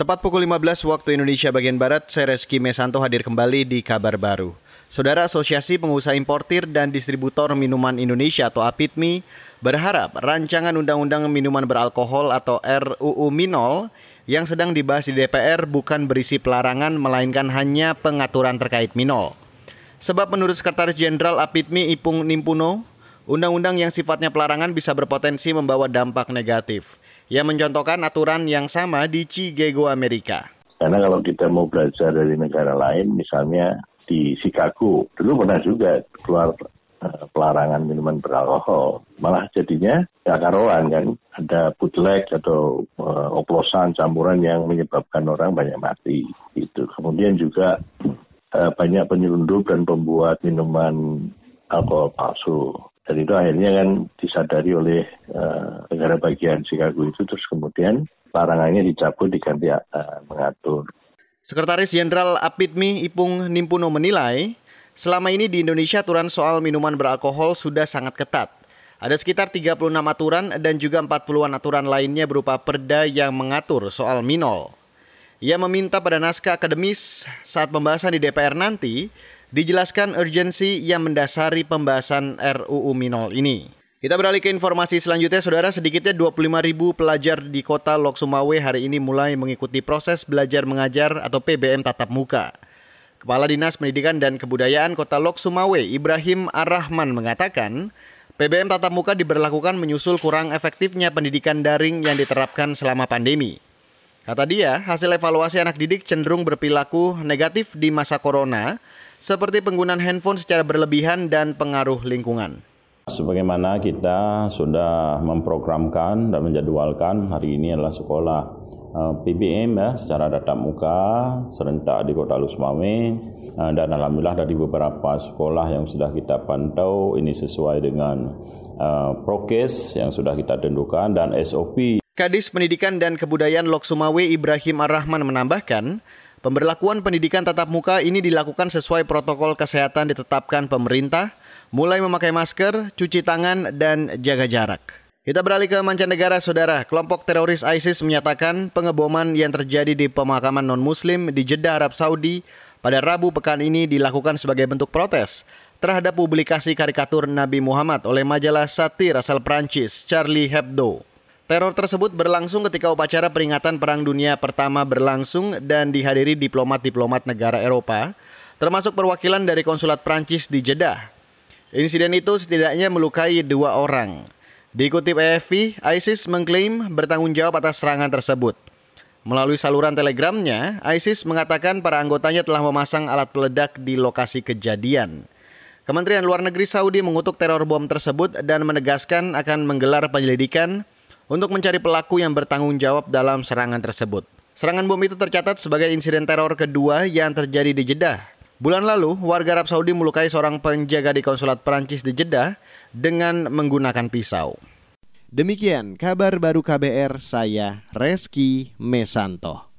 Tepat pukul 15 waktu Indonesia bagian Barat, saya Reski Mesanto hadir kembali di kabar baru. Saudara Asosiasi Pengusaha Importir dan Distributor Minuman Indonesia atau APITMI berharap rancangan Undang-Undang Minuman Beralkohol atau RUU Minol yang sedang dibahas di DPR bukan berisi pelarangan melainkan hanya pengaturan terkait minol. Sebab menurut Sekretaris Jenderal APITMI Ipung Nimpuno, undang-undang yang sifatnya pelarangan bisa berpotensi membawa dampak negatif. Ia mencontohkan aturan yang sama di Chicago, Amerika. Karena kalau kita mau belajar dari negara lain, misalnya di Chicago, dulu pernah juga keluar uh, pelarangan minuman beralkohol. Malah jadinya ya karuan kan, ada bootleg atau uh, oplosan, campuran yang menyebabkan orang banyak mati. Itu. Kemudian juga uh, banyak penyelundup dan pembuat minuman alkohol palsu dan itu akhirnya kan disadari oleh uh, negara bagian Chicago itu terus kemudian larangannya dicabut diganti uh, mengatur. Sekretaris Jenderal APIDMI Ipung Nimpuno menilai selama ini di Indonesia aturan soal minuman beralkohol sudah sangat ketat. Ada sekitar 36 aturan dan juga 40-an aturan lainnya berupa perda yang mengatur soal minol. Ia meminta pada naskah akademis saat pembahasan di DPR nanti dijelaskan urgensi yang mendasari pembahasan RUU Minol ini. Kita beralih ke informasi selanjutnya, Saudara. Sedikitnya 25 ribu pelajar di kota Lok Sumawe hari ini mulai mengikuti proses belajar mengajar atau PBM tatap muka. Kepala Dinas Pendidikan dan Kebudayaan Kota Lok Sumawe, Ibrahim Ar-Rahman mengatakan, PBM tatap muka diberlakukan menyusul kurang efektifnya pendidikan daring yang diterapkan selama pandemi. Kata dia, hasil evaluasi anak didik cenderung berperilaku negatif di masa corona seperti penggunaan handphone secara berlebihan dan pengaruh lingkungan. Sebagaimana kita sudah memprogramkan dan menjadwalkan hari ini adalah sekolah eh, PBM ya secara tatap muka serentak di Kota Lusmame eh, dan alhamdulillah dari beberapa sekolah yang sudah kita pantau ini sesuai dengan uh, prokes yang sudah kita tentukan dan SOP. Kadis Pendidikan dan Kebudayaan Lok Sumawe Ibrahim Ar-Rahman menambahkan, Pemberlakuan pendidikan tatap muka ini dilakukan sesuai protokol kesehatan ditetapkan pemerintah, mulai memakai masker, cuci tangan, dan jaga jarak. Kita beralih ke mancanegara, saudara. Kelompok teroris ISIS menyatakan pengeboman yang terjadi di pemakaman non-muslim di Jeddah, Arab Saudi pada Rabu pekan ini dilakukan sebagai bentuk protes terhadap publikasi karikatur Nabi Muhammad oleh majalah satir asal Prancis Charlie Hebdo. Teror tersebut berlangsung ketika upacara peringatan Perang Dunia Pertama berlangsung dan dihadiri diplomat-diplomat negara Eropa, termasuk perwakilan dari konsulat Prancis di Jeddah. Insiden itu setidaknya melukai dua orang. Dikutip AFP, ISIS mengklaim bertanggung jawab atas serangan tersebut. Melalui saluran telegramnya, ISIS mengatakan para anggotanya telah memasang alat peledak di lokasi kejadian. Kementerian Luar Negeri Saudi mengutuk teror bom tersebut dan menegaskan akan menggelar penyelidikan untuk mencari pelaku yang bertanggung jawab dalam serangan tersebut. Serangan bom itu tercatat sebagai insiden teror kedua yang terjadi di Jeddah. Bulan lalu, warga Arab Saudi melukai seorang penjaga di konsulat Perancis di Jeddah dengan menggunakan pisau. Demikian kabar baru KBR, saya Reski Mesanto.